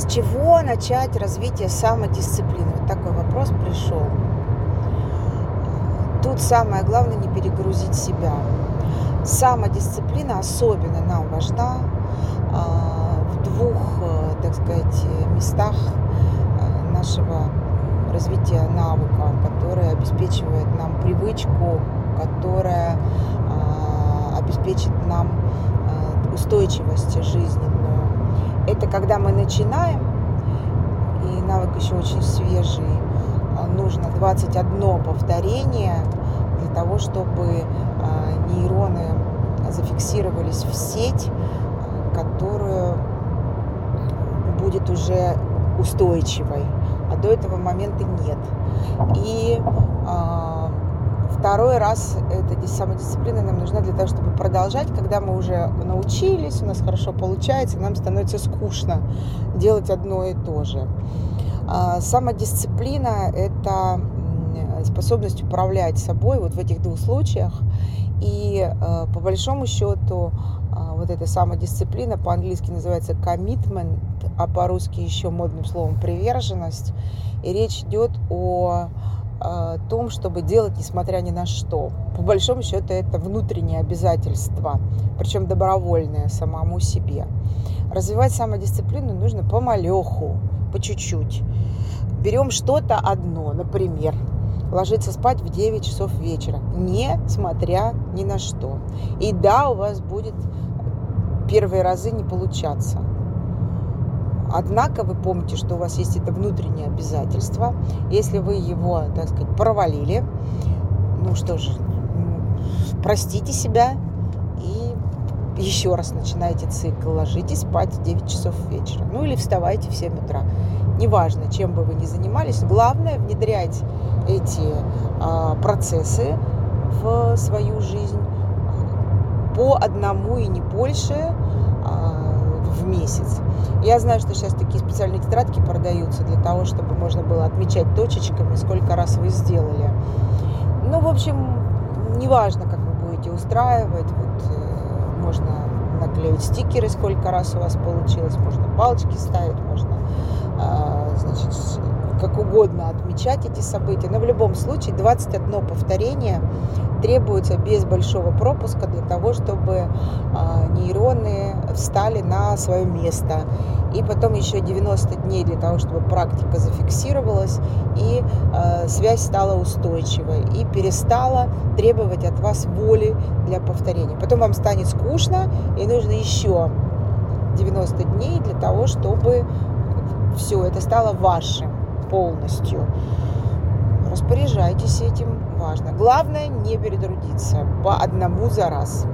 С чего начать развитие самодисциплины? Вот такой вопрос пришел. Тут самое главное не перегрузить себя. Самодисциплина особенно нам важна а, в двух, э, так сказать, местах э, нашего развития навыка, который обеспечивает нам привычку, которая а, обеспечит нам э, устойчивость жизненную. Когда мы начинаем, и навык еще очень свежий, а, нужно 21 повторение для того, чтобы а, нейроны зафиксировались в сеть, которую будет уже устойчивой, а до этого момента нет. И а, второй раз эта самодисциплина нам нужна для того, чтобы продолжать, когда мы уже научились, у нас хорошо получается, нам становится скучно делать одно и то же. А, самодисциплина – это способность управлять собой вот в этих двух случаях. И а, по большому счету а, вот эта самодисциплина по-английски называется commitment, а по-русски еще модным словом приверженность. И речь идет о том, чтобы делать несмотря ни на что. По большому счету это внутреннее обязательство, причем добровольное самому себе. Развивать самодисциплину нужно помалеху, по чуть-чуть. Берем что-то одно, например, ложиться спать в 9 часов вечера, не смотря ни на что. И да, у вас будет первые разы не получаться. Однако вы помните, что у вас есть это внутреннее обязательство. Если вы его, так сказать, провалили, ну что же, простите себя и еще раз начинайте цикл. Ложитесь спать в 9 часов вечера. Ну или вставайте в 7 утра. Неважно, чем бы вы ни занимались, главное внедрять эти а, процессы в свою жизнь по одному и не больше в месяц. Я знаю, что сейчас такие специальные тетрадки продаются для того, чтобы можно было отмечать точечками, сколько раз вы сделали. Ну, в общем, неважно, как вы будете устраивать. Вот э, можно наклеить стикеры, сколько раз у вас получилось, можно палочки ставить, можно, э, значит, как угодно отмечать эти события. Но в любом случае 21 повторение требуется без большого пропуска для того, чтобы а, нейроны встали на свое место. И потом еще 90 дней для того, чтобы практика зафиксировалась и э, связь стала устойчивой и перестала требовать от вас воли для повторения. Потом вам станет скучно и нужно еще 90 дней для того, чтобы все это стало вашим полностью. Распоряжайтесь этим, важно. Главное не перетрудиться по одному за раз.